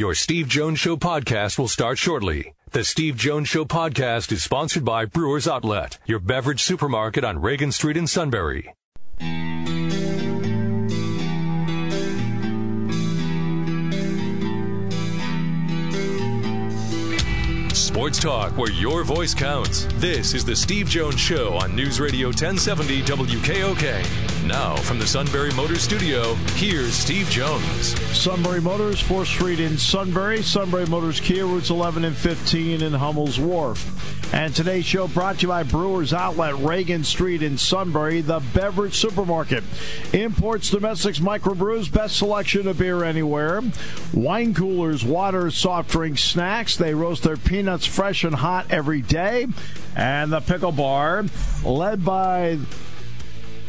Your Steve Jones Show podcast will start shortly. The Steve Jones Show podcast is sponsored by Brewers Outlet, your beverage supermarket on Reagan Street in Sunbury. Sports talk where your voice counts. This is the Steve Jones Show on News Radio 1070 WKOK. Now, from the Sunbury Motors Studio, here's Steve Jones. Sunbury Motors, 4th Street in Sunbury. Sunbury Motors Kia, routes 11 and 15 in Hummel's Wharf. And today's show brought to you by Brewers Outlet, Reagan Street in Sunbury, the beverage supermarket. Imports, domestics, microbrews, best selection of beer anywhere. Wine coolers, water, soft drinks, snacks. They roast their peanuts fresh and hot every day. And the pickle bar, led by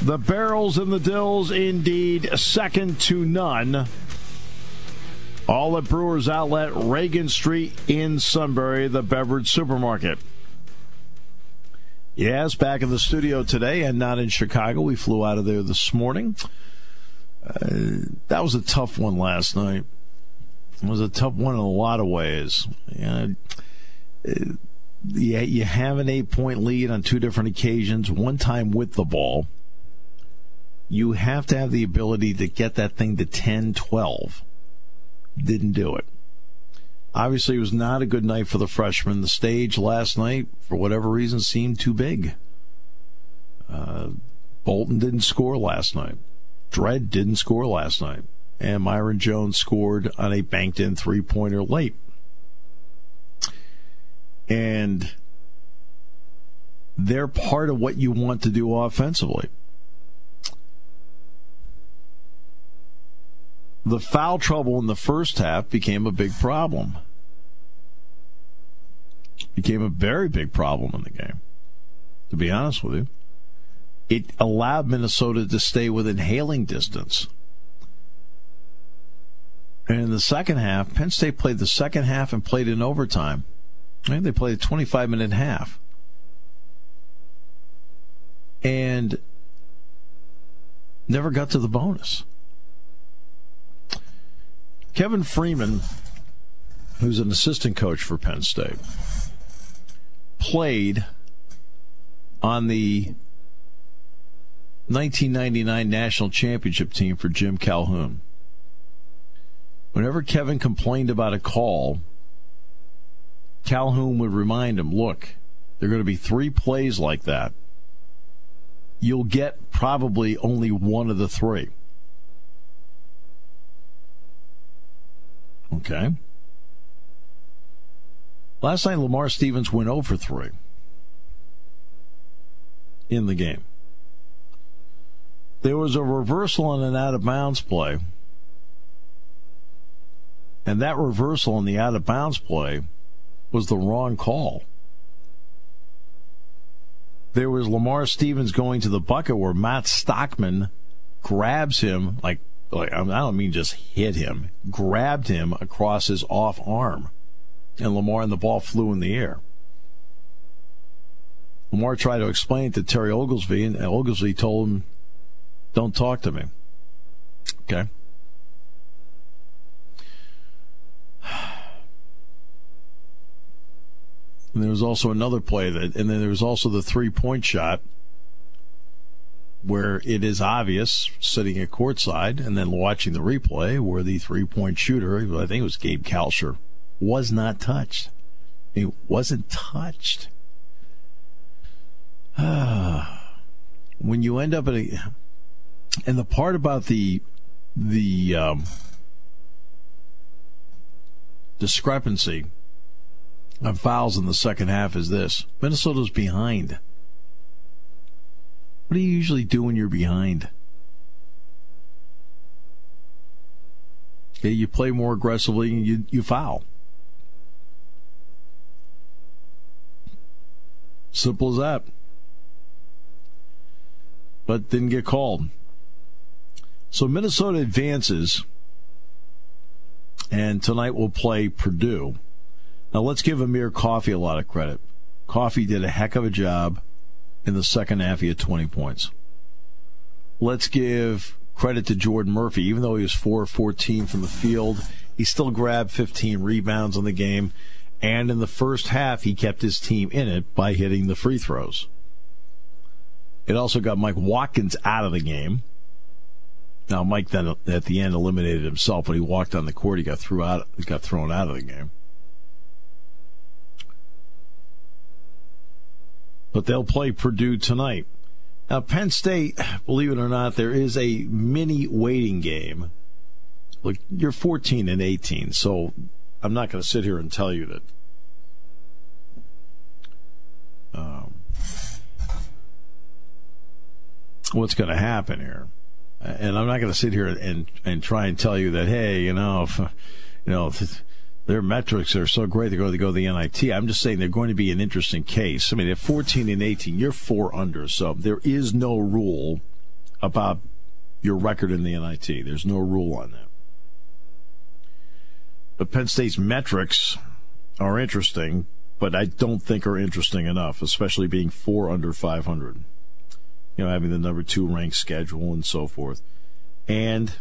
the barrels and the dills, indeed, second to none. All at Brewers Outlet, Reagan Street in Sunbury, the beverage supermarket. Yes, back in the studio today and not in Chicago. We flew out of there this morning. Uh, that was a tough one last night. It was a tough one in a lot of ways. Yeah, you have an eight point lead on two different occasions, one time with the ball. You have to have the ability to get that thing to 10 12. Didn't do it. Obviously, it was not a good night for the freshmen. The stage last night, for whatever reason, seemed too big. Uh, Bolton didn't score last night. Dread didn't score last night. And Myreon Jones scored on a banked in three pointer late. And they're part of what you want to do offensively. The foul trouble in the first half became a big problem. Became a very big problem in the game, to be honest with you. It allowed Minnesota to stay within hailing distance. And in the second half, Penn State played the second half and played in overtime. And they played a 25 minute half. And never got to the bonus. Kevin Freeman, who's an assistant coach for Penn State, played on the 1999 national championship team for Jim Calhoun. Whenever Kevin complained about a call, Calhoun would remind him, look, there are going to be three plays like that. You'll get probably only one of the three. Okay. Last night, Lamar Stevens went over 3 in the game. There was a reversal on an out of bounds play. And that reversal on the out of bounds play was the wrong call. There was Lamar Stevens going to the bucket where Matz Stockman grabs him like like, I don't mean just hit him, grabbed him across his off arm. And Lamar and the ball flew in the air. Lamar tried to explain it to Terry Oglesby, and Oglesby told him, Don't talk to me. Okay. And there was also another play that, and then there was also the three point shot where it is obvious sitting at courtside and then watching the replay where the three point shooter, I think it was Gabe Kalscheur, was not touched. He wasn't touched. when you end up at a, and the part about the, the, um, discrepancy of fouls in the second half is this Minnesota's behind. What do you usually do when you're behind? Okay, you play more aggressively and you, you foul. Simple as that. But didn't get called. So Minnesota advances, and tonight we'll play Purdue. Now let's give Amir Coffey a lot of credit. Coffey did a heck of a job in the second half, he had 20 points. Let's give credit to Jordan Murphy, even though he was 4 14 from the field, He still grabbed 15 rebounds on the game. And in the first half, he kept his team in it by hitting the free throws. It also got Mike Watkins out of the game. Now, Mike then at the end eliminated himself when he walked on the court. He got threw out. He got thrown out of the game. But they'll play Purdue tonight. Now, Penn State, believe it or not, there is a mini waiting game. Look, you're 14 and 18, so I'm not going to sit here and tell you that. Um, what's going to happen here? And I'm not going to sit here and and try and tell you that hey, you know, if, you know, if their metrics are so great, they're going to go to the NIT. I'm just saying they're going to be an interesting case. I mean, at 14 and 18, you're four under, so there is no rule about your record in the NIT. There's no rule on that. But Penn State's metrics are interesting, but I don't think are interesting enough, especially being four under 500 you know, having the number two ranked schedule and so forth. And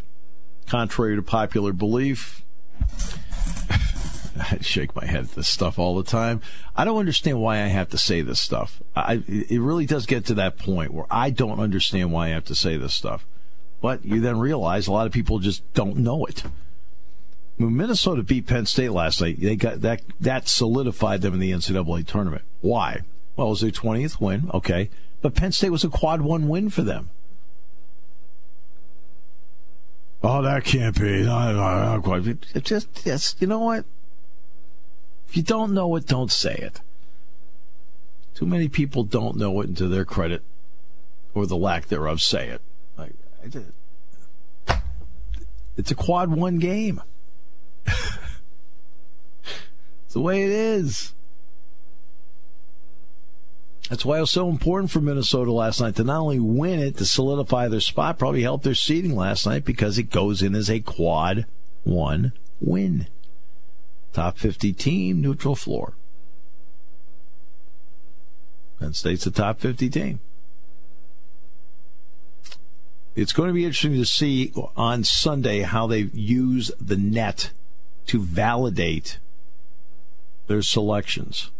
contrary to popular belief, I shake my head at this stuff all the time. I don't understand why I have to say this stuff. I, it really does get to that point where I don't understand why I have to say this stuff. But you then realize a lot of people just don't know it. When Minnesota beat Penn State last night, they got that that solidified them in the NCAA tournament. Why? Well, it was their 20th win. Okay. But Penn State was a quad one win for them. Oh, that can't be. Just, yes, you know what? If you don't know it, don't say it. Too many people don't know it, and to their credit, or the lack thereof, say it. It's a quad one game. it's the way it is. That's why it was so important for Minnesota last night to not only win it, to solidify their spot, probably help their seeding last night because it goes in as a quad one win. Top 50 team, neutral floor. Penn State's a top 50 team. It's going to be interesting to see on Sunday how they use the net to validate their selections.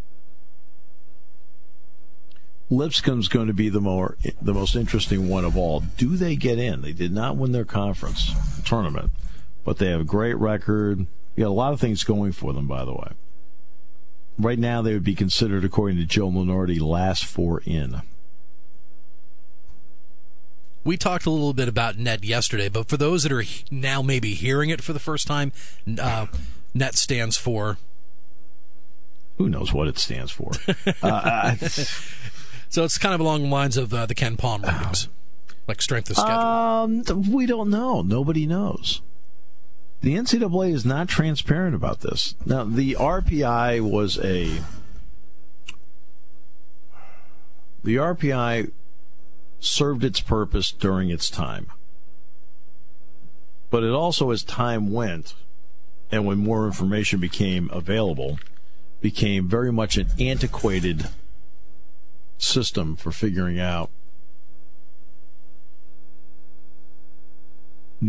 Lipscomb's going to be the more the most interesting one of all. Do they get in? They did not win their conference tournament, but they have a great record. You got a lot of things going for them, by the way. Right now, they would be considered, according to Joe Lunardi, last four in. We talked a little bit about net yesterday, but for those that are now maybe hearing it for the first time, uh, net stands for. Who knows what it stands for? uh, so it's kind of along the lines of uh, the KenPom ratings, like strength of schedule. Um, we don't know. Nobody knows. The NCAA is not transparent about this. Now, the RPI was a. The RPI served its purpose during its time. But it also, as time went, and when more information became available, became very much an antiquated system for figuring out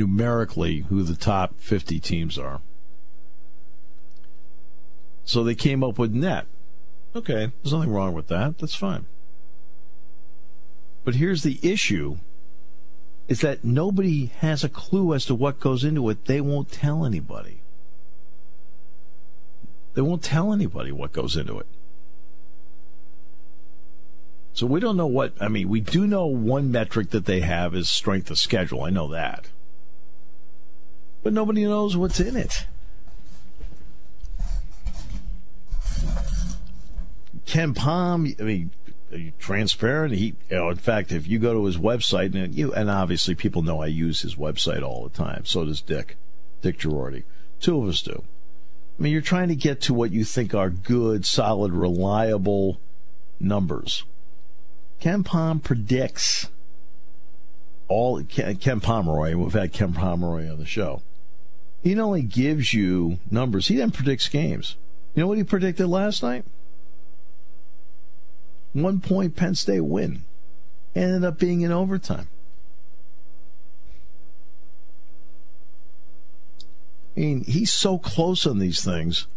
numerically who the top 50 teams are. So they came up with net. Okay, there's nothing wrong with that. That's fine. But here's the issue is that nobody has a clue as to what goes into it. They won't tell anybody. They won't tell anybody what goes into it. So we don't know what, I mean, we do know one metric that they have is strength of schedule. I know that. But nobody knows what's in it. KenPom, I mean, transparent. He, you know, in fact, if you go to his website, and you, and obviously people know I use his website all the time. So does Dick, Dick Jerardi. Two of us do. I mean, you're trying to get to what you think are good, solid, reliable numbers. KenPom predicts all Ken Pomeroy. We've had Ken Pomeroy on the show. He not only gives you numbers, he then predicts games. You know what he predicted last night? One point Penn State win. Ended up being in overtime. I mean, he's so close on these things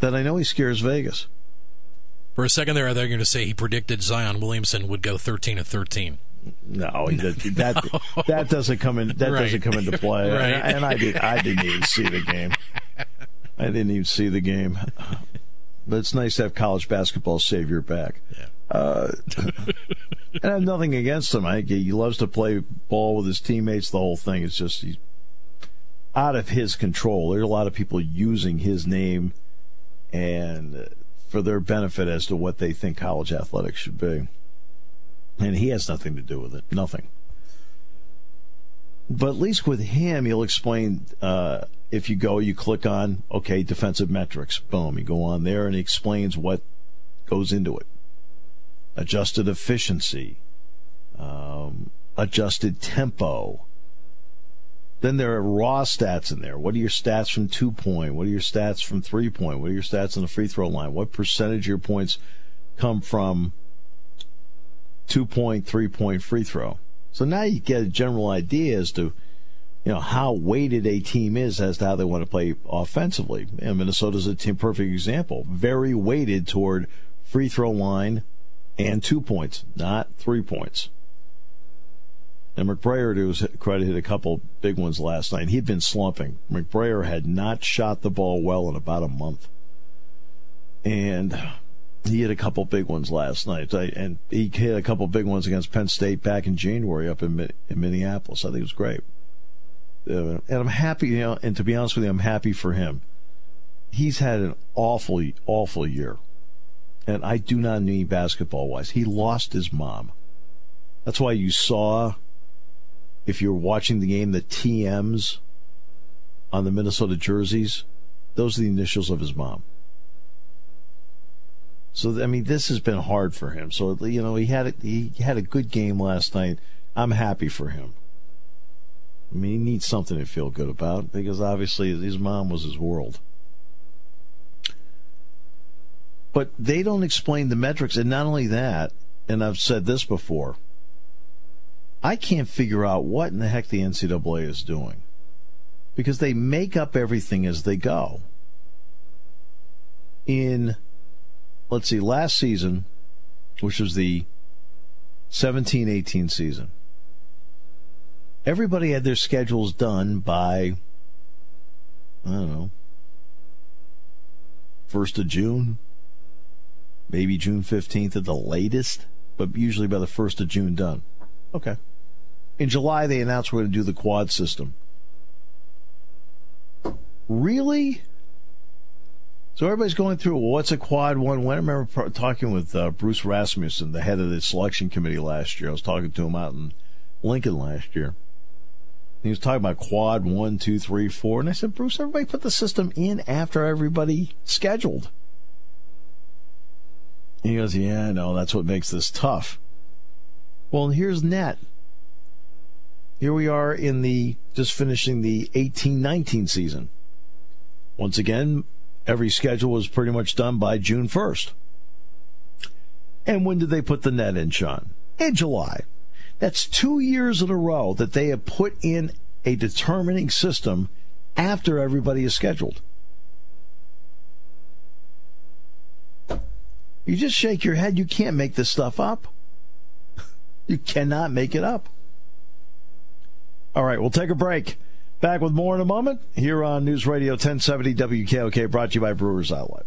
that I know he scares Vegas. For a second there, I thought you were going to say he predicted Zion Williamson would go 13 and 13. No, that that, that doesn't come in. That right. doesn't come into play. right. and, and I did. I didn't even see the game. I didn't even see the game. But it's nice to have college basketball savior back. Yeah. Uh, and I have nothing against him. I he loves to play ball with his teammates. The whole thing is just he's out of his control. There are a lot of people using his name and for their benefit as to what they think college athletics should be. And he has nothing to do with it. Nothing. But at least with him, he'll explain. Uh, if you go, you click on okay, defensive metrics. Boom, you go on there, and he explains what goes into it. Adjusted efficiency, um, adjusted tempo. Then there are raw stats in there. What are your stats from two point? What are your stats from three point? What are your stats on the free throw line? What percentage of your points come from two point, three point free throw? So now you get a general idea as to you know how weighted a team is as to how they want to play offensively. And Minnesota's a team perfect example. Very weighted toward free throw line and two points, not three points. And McBrayer, to his credit, hit a couple big ones last night. He'd been slumping. McBrayer had not shot the ball well in about a month. And he hit a couple big ones last night. And he hit a couple big ones against Penn State back in January up in, in Minneapolis. I think it was great. Uh, and I'm happy, you know, and to be honest with you, I'm happy for him. He's had an awful, awful year. And I do not mean basketball wise. He lost his mom. That's why you saw if you're watching the game, the TMs on the Minnesota jerseys, those are the initials of his mom. So I mean, this has been hard for him. So you know, he had a, he had a good game last night. I'm happy for him. I mean, he needs something to feel good about because obviously his mom was his world. But they don't explain the metrics, and not only that, and I've said this before I can't figure out what in the heck the NCAA is doing because they make up everything as they go. In, let's see, last season, which was the 17 18 season, everybody had their schedules done by, I don't know, 1st of June, maybe June 15th at the latest, but usually by the 1st of June done. Okay. In July, they announced we're going to do the quad system. Really? So everybody's going through what's a quad one? When I remember talking with uh, Bruce Rasmussen, the head of the selection committee last year. I was talking to him out in Lincoln last year. He was talking about quad one, two, three, four, and I said, Bruce, everybody put the system in after everybody scheduled. He goes, Yeah, no. That's what makes this tough. Well, here's net. Here we are in the just finishing the 18-19 season. Once again, every schedule was pretty much done by June 1st. And when did they put the net in, Sean? In July. That's two years in a row that they have put in a determining system after everybody is scheduled. You just shake your head. You can't make this stuff up. You cannot make it up. All right, we'll take a break. Back with more in a moment here on News Radio 1070 WKOK, brought to you by Brewers Outlet.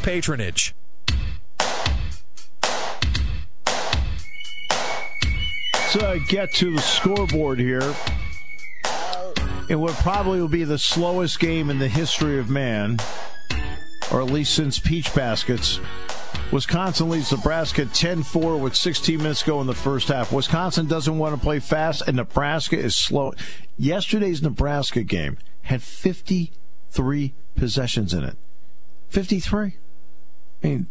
patronage. Let's uh, get to the scoreboard here. In what probably will be the slowest game in the history of man, or at least since Peach Baskets Wisconsin leads Nebraska 10 4 with 16 minutes go in the first half. Wisconsin doesn't want to play fast, and Nebraska is slow. Yesterday's Nebraska game had 53 possessions in it. 53. I mean,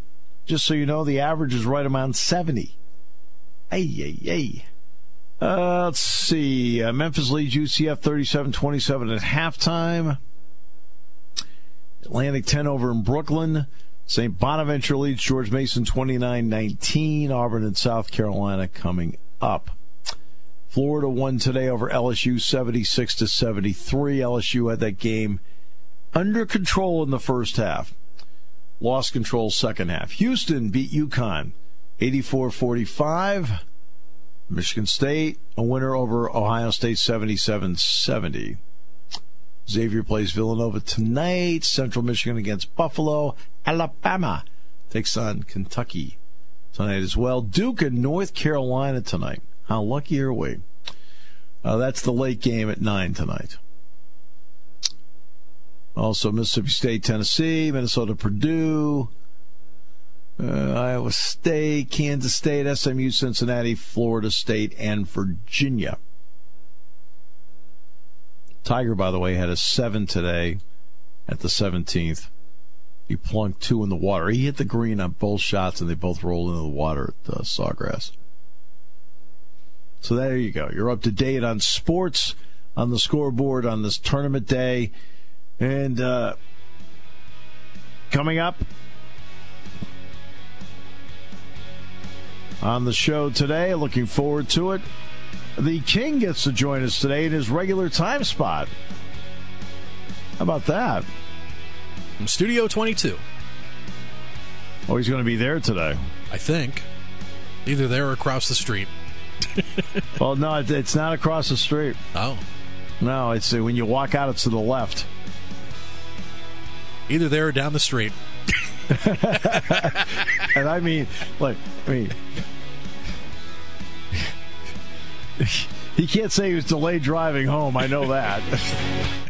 just so you know, the average is right around 70. Hey, hey, hey. Uh, let's see. Uh, Memphis leads UCF 37 27 at halftime. Atlantic 10 over in Brooklyn. St. Bonaventure leads George Mason 29 19. Auburn and South Carolina coming up. Florida won today over LSU 76 to 73. LSU had that game under control in the first half. Lost control second half. Houston beat UConn 84 45. Michigan State, a winner over Ohio State 77 70. Xavier plays Villanova tonight. Central Michigan against Buffalo. Alabama takes on Kentucky tonight as well. Duke and North Carolina tonight. How lucky are we? Uh, that's the late game at 9 tonight. Also, Mississippi State, Tennessee, Minnesota, Purdue, uh, Iowa State, Kansas State, SMU, Cincinnati, Florida State, and Virginia. Tiger, by the way, had a seven today at the 17th. He plunked two in the water. He hit the green on both shots, and they both rolled into the water at uh, Sawgrass. So there you go. You're up to date on sports on the scoreboard on this tournament day. And uh, coming up on the show today, looking forward to it. The King gets to join us today in his regular time spot. How about that? From Studio 22. Oh, he's going to be there today. I think. Either there or across the street. well, no, it's not across the street. Oh. No, it's uh, when you walk out, it's to the left. Either there or down the street. and I mean, like, I mean, he can't say he was delayed driving home. I know that.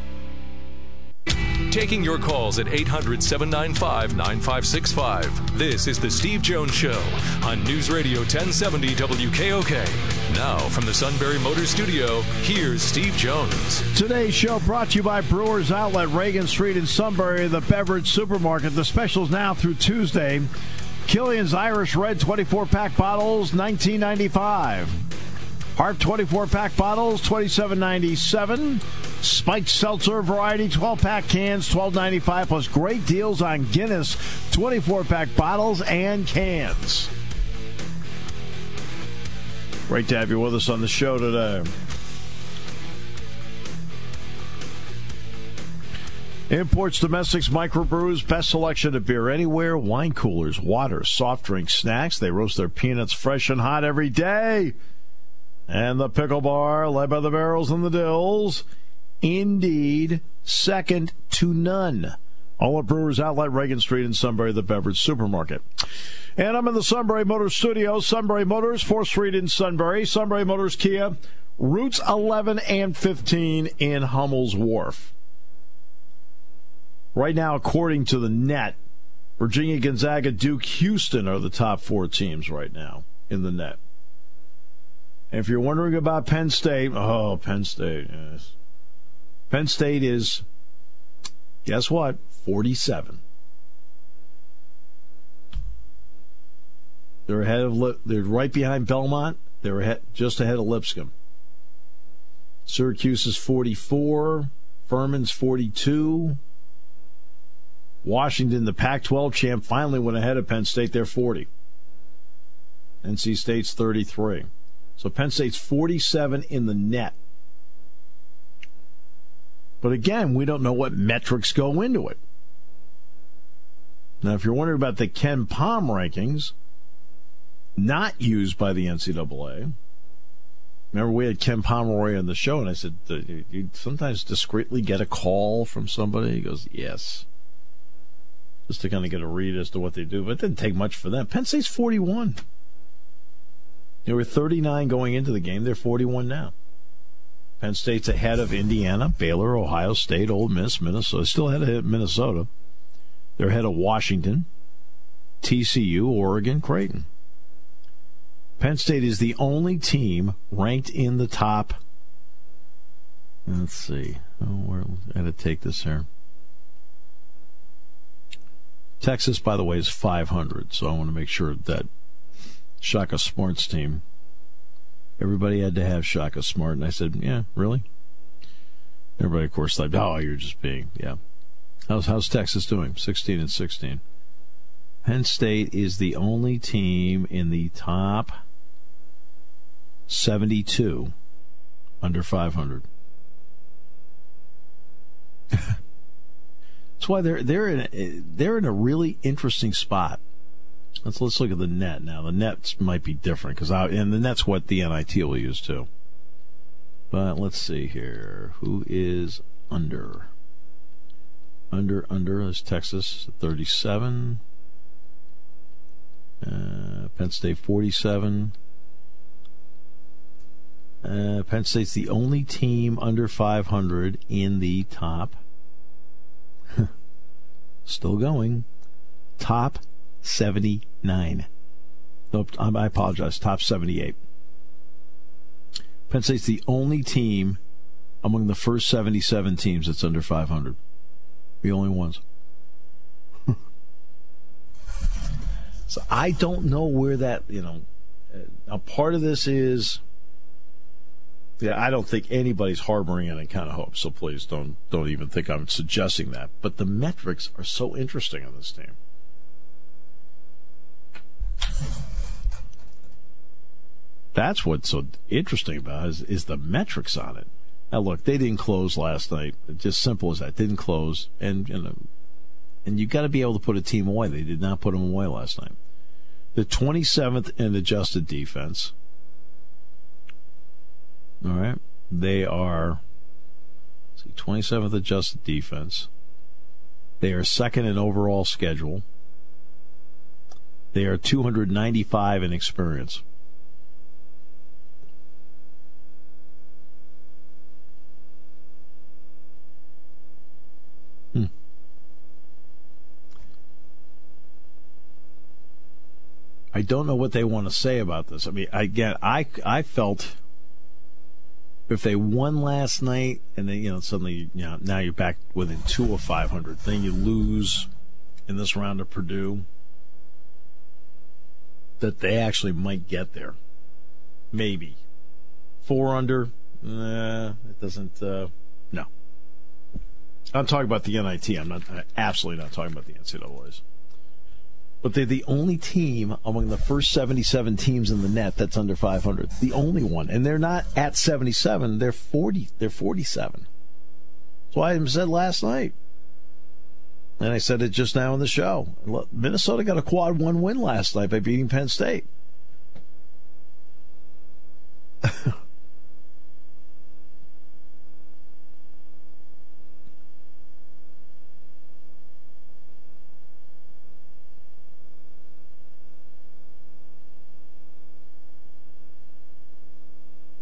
Taking your calls at 800 795 9565. This is The Steve Jones Show on News Radio 1070 WKOK. Now, from the Sunbury Motor Studio, here's Steve Jones. Today's show brought to you by Brewers Outlet, Reagan Street in Sunbury, the beverage supermarket. The specials now through Tuesday. Killian's Irish Red 24 pack bottles, 1995. Harp 24 pack bottles, 27.97. Spiked Seltzer Variety 12 pack cans, 12.95 plus great deals on Guinness 24 pack bottles and cans. Great to have you with us on the show today. Imports, domestics, microbrews, best selection of beer anywhere, wine coolers, water, soft drinks, snacks. They roast their peanuts fresh and hot every day. And the pickle bar, led by the barrels and the dills, indeed second to none. All at Brewers Outlet, Reagan Street in Sunbury, the beverage supermarket. And I'm in the Sunbury Motors studio. Sunbury Motors, 4th Street in Sunbury. Sunbury Motors Kia, routes 11 and 15 in Hummel's Wharf. Right now, according to the net, Virginia, Gonzaga, Duke, Houston are the top four teams right now in the net. If you're wondering about Penn State, oh, Penn State, yes. Penn State is, guess what, 47. They're ahead of they're right behind Belmont. They're ahead, just ahead of Lipscomb. Syracuse is 44. Furman's 42. Washington, the Pac 12 champ, finally went ahead of Penn State. They're 40. NC State's 33. So Penn State's 47 in the net. But again, we don't know what metrics go into it. Now, if you're wondering about the KenPom rankings, not used by the NCAA, remember we had Ken Pomeroy on the show, and I said, you sometimes discreetly get a call from somebody? He goes, yes. Just to kind of get a read as to what they do. But it didn't take much for them. Penn State's 41. They were 39 going into the game. They're 41 now. Penn State's ahead of Indiana, Baylor, Ohio State, Ole Miss, Minnesota. Still ahead of Minnesota. They're ahead of Washington, TCU, Oregon, Creighton. Penn State is the only team ranked in the top. Let's see. Oh, where I got to take this here. Texas, by the way, is 500, so I want to make sure that Shaka Smart's team. Everybody had to have Shaka Smart, and I said, "Yeah, really." Everybody, of course, thought, "Oh, you're just being yeah." How's how's Texas doing? 16 and 16. Penn State is the only team in the top 72 under 500. That's why they're they're in a, they're in a really interesting spot Let's let's look at the net now. The nets might be different because I and the net's what the NIT will use too. But let's see here. Who is under? Under under is Texas 37. Uh, Penn State 47. Uh, Penn State's the only team under 500 in the top. Still going. Top 79. Nope, I apologize. Top 78. Penn State's the only team among the first 77 teams that's under 500. The only ones. so I don't know where that, you know, now part of this is yeah, I don't think anybody's harboring any kind of hope. So please don't don't even think I'm suggesting that. But the metrics are so interesting on this team. That's what's so interesting about it is, is the metrics on it. Now, look, they didn't close last night. Just simple as that. Didn't close, and know, and you got to be able to put a team away. They did not put them away last night. The 27th in adjusted defense. All right, they are. See, 27th adjusted defense. They are second in overall schedule. They are 295 in experience. Hmm. I don't know what they want to say about this. I mean, again, I I felt if they won last night and then you know suddenly you know now you're back within two of 500, then you lose in this round of Purdue that they actually might get there. Maybe. Four under, uh, it doesn't, uh, no. I'm talking about the NIT. I'm not, I'm absolutely not talking about the NCAAs. But they're the only team among the first 77 teams in the net that's under 500. The only one. And they're not at 77, they're 40, they're 47. That's why I said last night. And I said it just now in the show. Minnesota got a quad one win last night by beating Penn State.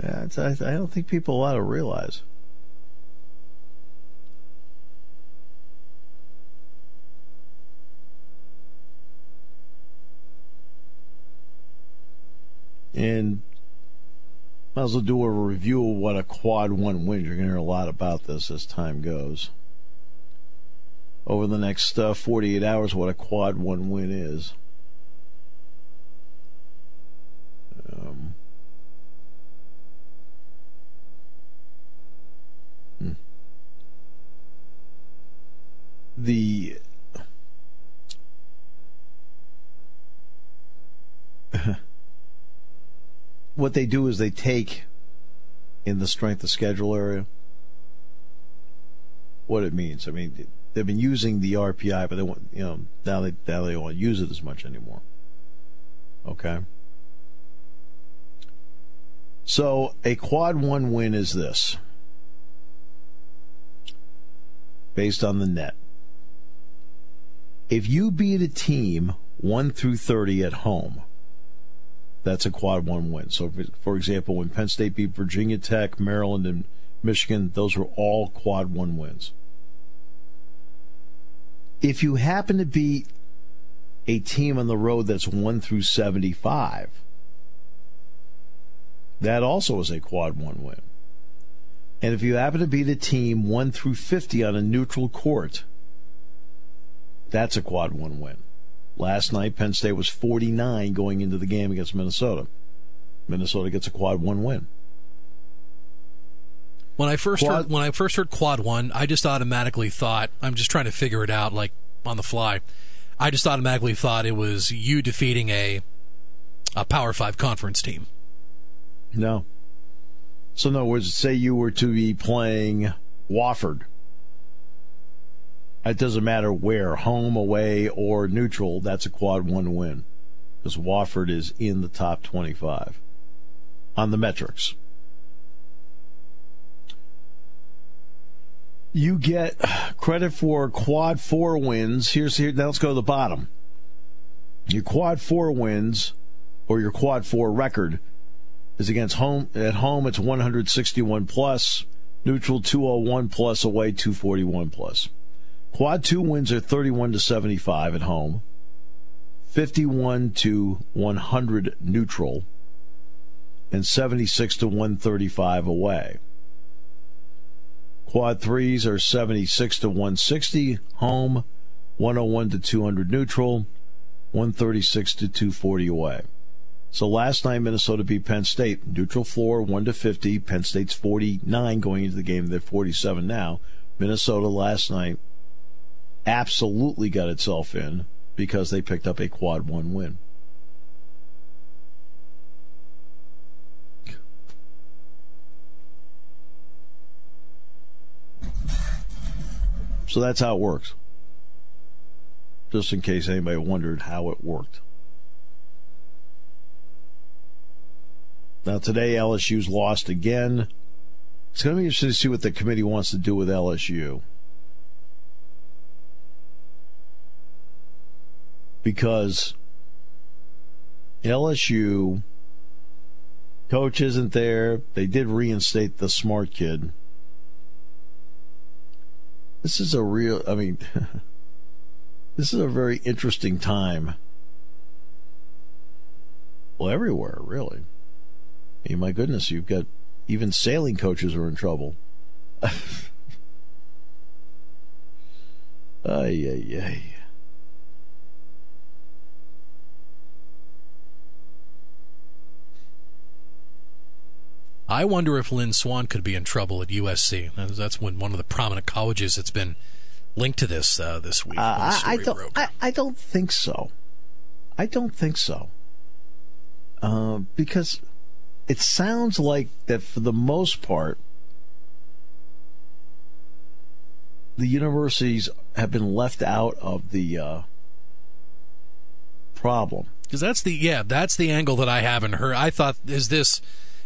Yeah, I don't think people ought to realize. Might as well do a review of what a quad one wins. You're going to hear a lot about this as time goes. Over the next uh, 48 hours, what a quad one win is. Um, hmm. the what they do is they take in the strength of schedule area what it means. I mean, they've been using the RPI, but they want you know now they now they to use it as much anymore. Okay. So a quad one win is this, based on the net. If you beat a team one through thirty at home, that's a quad one win. So, for example, when Penn State beat Virginia Tech, Maryland, and Michigan, those were all quad one wins. If you happen to beat a team on the road that's 1 through 75, that also is a quad 1 win. And if you happen to beat a team 1 through 50 on a neutral court, that's a quad 1 win. Last night, Penn State was 49 going into the game against Minnesota. Minnesota gets a quad 1 win. When I first quad, heard when I first heard quad one, I just automatically thought I'm just trying to figure it out like on the fly. I just automatically thought it was you defeating a a Power Five conference team. No. So in other words, say you were to be playing Wofford. It doesn't matter where, home, away, or neutral. That's a quad one win because Wofford is in the top 25 on the metrics. you get credit for quad four wins. Here's here. Now let's go to the bottom. Your quad four wins, or your quad four record, is against home. At home, it's 161 plus. Neutral 201 plus. Away 241 plus. Quad two wins are 31 to 75 at home. 51 to 100 neutral. And 76 to 135 away. Quad threes are 76 to 160 home, 101 to 200 neutral, 136 to 240 away. So last night Minnesota beat Penn State, neutral floor 1 to 50. Penn State's 49 going into the game, they're 47 now. Minnesota last night absolutely got itself in because they picked up a quad 1 win. So that's how it works. Just in case anybody wondered how it worked. Now, today, LSU's lost again. It's going to be interesting to see what the committee wants to do with LSU. Because LSU coach isn't there. They did reinstate the smart kid. This is a real, I mean, this is a very interesting time. Well, everywhere, really. I mean, my goodness, you've got even sailing coaches are in trouble. ay, ay, ay. I wonder if Lynn Swann could be in trouble at USC. That's when one of the prominent colleges that's been linked to this uh, this week. Uh, I, don't. I, I, don't think so. I don't think so. Uh, because it sounds like that for the most part, the universities have been left out of the uh, problem. Because that's the yeah, that's the angle that I haven't heard. I thought is this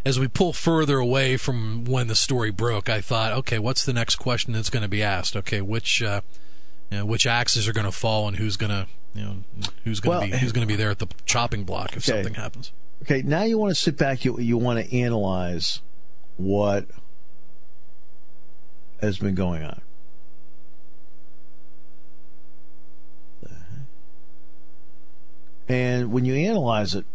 as we pull further away from when the story broke, I thought, okay, what's the next question that's going to be asked? Okay, which uh, you know, which axes are going to fall and who's going to you know who's going to well, be who's going to be there at the chopping block if okay. something happens. Okay, now you want to sit back. You you want to analyze what has been going on. And when you analyze it,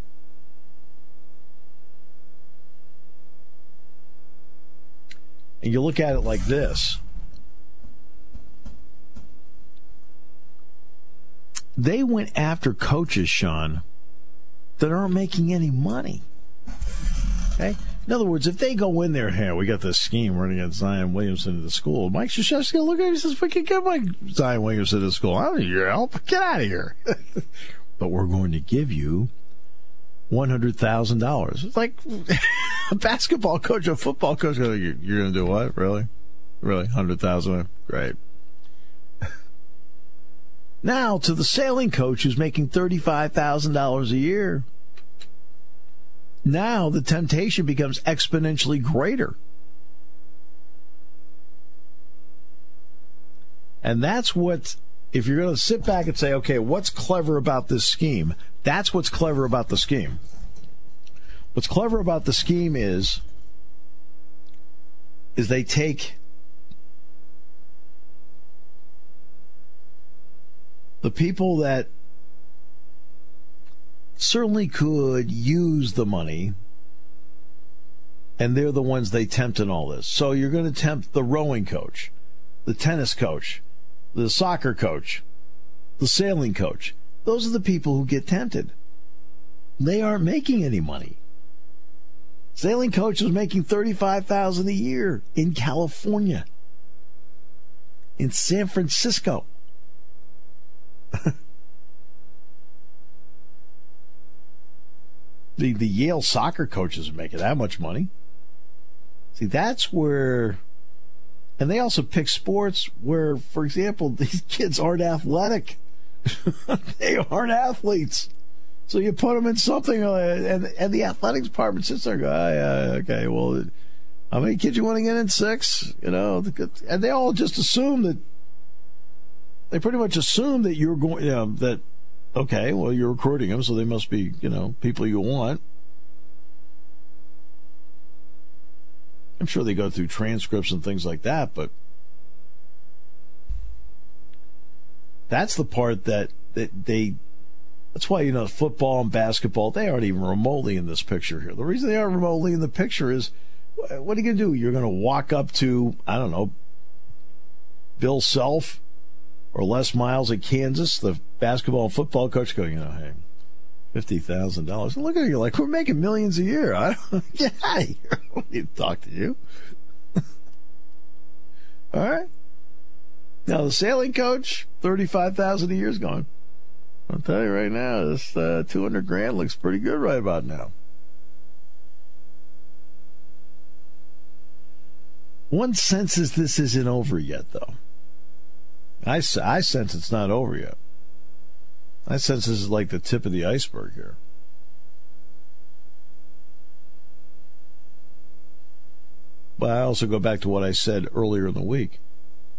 and you look at it like this they went after coaches, Sean, that aren't making any money. Okay? In other words, if they go in there, hey, we got this scheme running at Zion Williamson to the school, Mike Krzyzewski's going to look at him and says, we can get Mike Zion Williamson to the school. I don't need your help. Get out of here. but we're going to give you $100,000. It's like a basketball coach, a football coach, you're, you're going to do what? Really? Really? 100000 Great. Now to the sailing coach who's making $35,000 a year. Now the temptation becomes exponentially greater. And that's what, if you're going to sit back and say, okay, what's clever about this scheme? That's what's clever about the scheme. What's clever about the scheme is, is they take the people that certainly could use the money and they're the ones they tempt in all this. So you're going to tempt the rowing coach, the tennis coach, the soccer coach, the sailing coach. Those are the people who get tempted. They aren't making any money. Sailing coach was making 35,000 a year in California. In San Francisco. the the Yale soccer coaches are making that much money. See, that's where, and they also pick sports where, for example, these kids aren't athletic. they aren't athletes. So you put them in something, uh, and and the athletics department sits there, and go, oh, yeah, okay, well, how many kids you want to get in? Six, you know, and they all just assume that they pretty much assume that you're going, you know, that okay, well, you're recruiting them, so they must be, you know, people you want. I'm sure they go through transcripts and things like that, but that's the part that, that they that's why you know football and basketball they aren't even remotely in this picture here. The reason they aren't remotely in the picture is what are you going to do? You're going to walk up to I don't know Bill Self or Les Miles at Kansas, the basketball and football coach, going, you know, hey, fifty thousand dollars. Look at you, like we're making millions a year. I don't get out of here. I don't need to talk to you. All right. Now the sailing coach, thirty-five thousand a year is going. I'll tell you right now, this uh, two hundred grand looks pretty good right about now. One senses this isn't over yet, though. I, I sense it's not over yet. I sense this is like the tip of the iceberg here. But I also go back to what I said earlier in the week.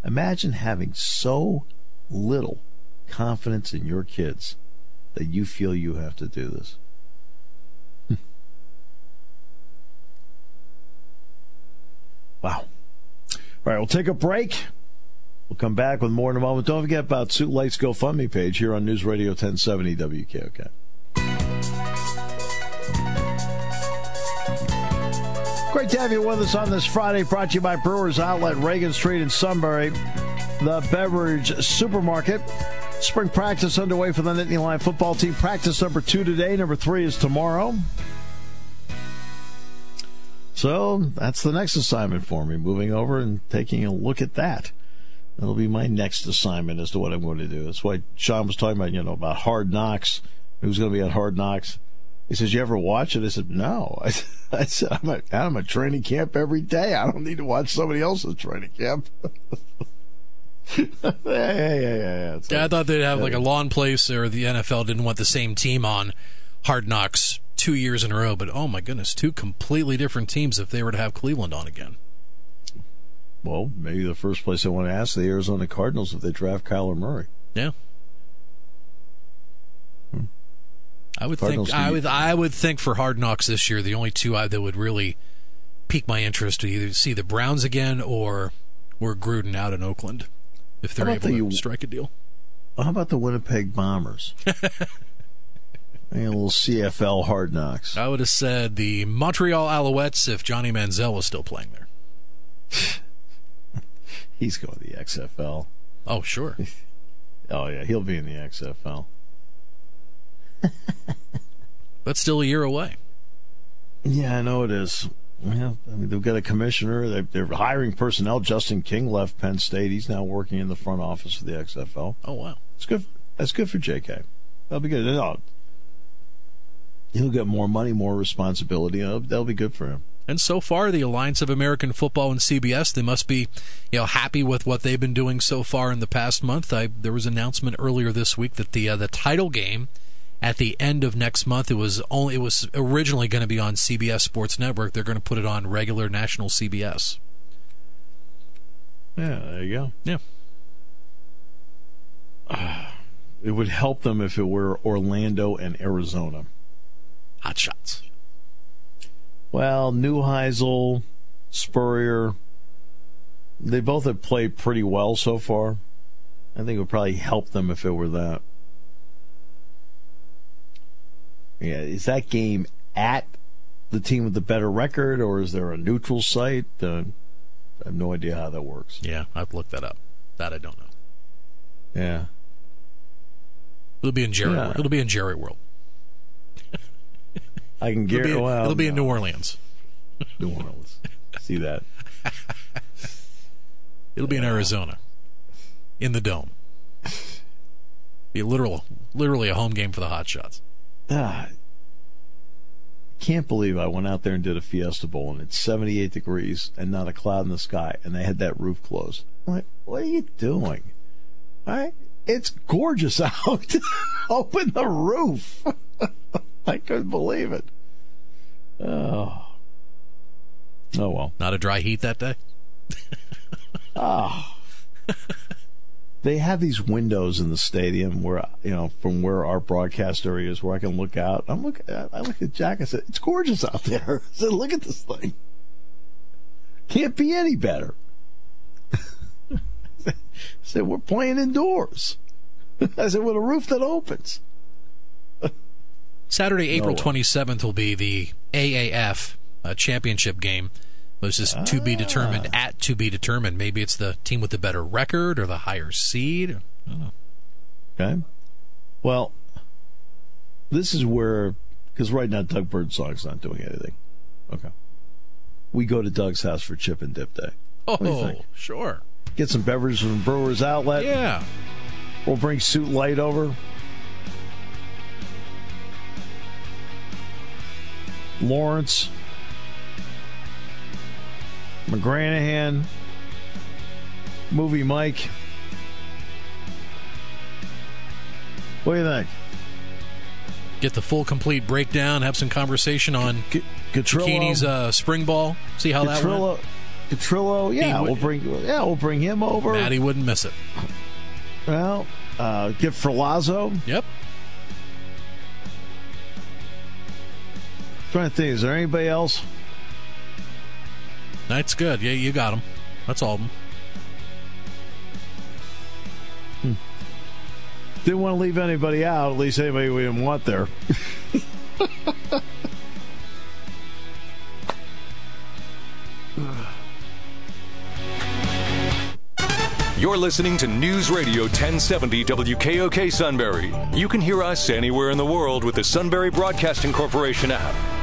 Imagine having so little confidence in your kids that you feel you have to do this. Hmm. wow. All right, we'll take a break. We'll come back with more in a moment. Don't forget about Suit Light's GoFundMe page here on News Radio 1070 WKOK. Great to have you with us on this Friday, brought to you by Brewers Outlet, Reagan Street in Sunbury, the beverage supermarket. Spring practice underway for the Nittany Lion football team. Practice number two today, number three is tomorrow. So that's the next assignment for me, moving over and taking a look at that. That'll be my next assignment as to what I'm going to do. That's why Sean was talking about, you know, about Hard Knocks. Who's going to be at Hard Knocks? He says, "You ever watch it?" I said, "No." I, I said, "I'm at, I'm at training camp every day. I don't need to watch somebody else's training camp." yeah, yeah, yeah, yeah. yeah, I thought they'd have like a lawn place, or the NFL didn't want the same team on Hard Knocks two years in a row. But oh my goodness, two completely different teams if they were to have Cleveland on again. Well, maybe the first place I want to ask the Arizona Cardinals if they draft Kyler Murray. Yeah. Hmm. I would Cardinals think I would I would think for Hard Knocks this year, the only two I, that would really pique my interest to either see the Browns again or or Gruden out in Oakland if they're able the, to strike a deal. How about the Winnipeg Bombers? a little CFL Hard Knocks. I would have said the Montreal Alouettes if Johnny Manziel was still playing there. He's going to the XFL. Oh, sure. oh, yeah, he'll be in the XFL. but still a year away. Yeah, I know it is. Yeah, I mean, they've got a commissioner. They're, they're hiring personnel. Justin King left Penn State. He's now working in the front office for the XFL. Oh wow, it's good. That's good for J.K. That'll be good. No, he'll get more money, more responsibility. That'll, that'll be good for him. And so far, the Alliance of American Football and CBS, they must be, you know, happy with what they've been doing so far in the past month. I, there was an announcement earlier this week that the uh, the title game at the end of next month it was only it was originally going to be on CBS Sports Network. They're going to put it on regular national CBS. Yeah, there you go. Yeah. Uh, it would help them if it were Orlando and Arizona. Hot shots. Well, Neuheisel, Spurrier, they both have played pretty well so far. I think it would probably help them if it were that. Yeah, is that game at the team with the better record, or is there a neutral site? Uh, I have no idea how that works. Yeah, I've looked that up. That I don't know. Yeah, it'll be in Jerry. Yeah. It'll be in Jerry World. I can get. It'll be, well, it'll be no. in New Orleans. New Orleans. See that? It'll be in Arizona, in the dome. Be a literal, literally a home game for the Hot Shots. Ah, can't believe I went out there and did a Fiesta Bowl and it's 78 degrees and not a cloud in the sky and they had that roof closed. I'm like, what are you doing? All right, it's gorgeous out. Open the roof. I couldn't believe it. Oh. Oh well. Not a dry heat that day? oh. they have these windows in the stadium where you know from where our broadcast area is where I can look out. I'm look I look at Jack. I said, "It's gorgeous out there." I said, "Look at this thing. Can't be any better." I said, "We're playing indoors." I said, "With a roof that opens." Saturday, April no 27th will be the AAF uh, championship game. This is ah. to be determined ah. at to be determined. Maybe it's the team with the better record or the higher seed. I don't know. Okay. Well, this is where, because right now Doug Birdsong's not doing anything. Okay. We go to Doug's house for Chip and Dip Day. Oh, sure. Get some beverages from Brewers Outlet. Yeah. We'll bring Suit Light over. Lawrence, McGranahan, Movie Mike. What do you think? Get the full complete breakdown. Have some conversation on G- Bikini's uh, spring ball. See how that went. Catrillo, yeah, we'll bring yeah, we'll bring him over. Maddie wouldn't miss it. Well, uh, get Ferlazzo. Yep. trying to think, is there anybody else? That's good. Yeah, you got them. That's all of them. Hmm. Didn't want to leave anybody out, at least anybody we didn't want there. You're listening to News Radio 1070 WKOK Sunbury. You can hear us anywhere in the world with the Sunbury Broadcasting Corporation app.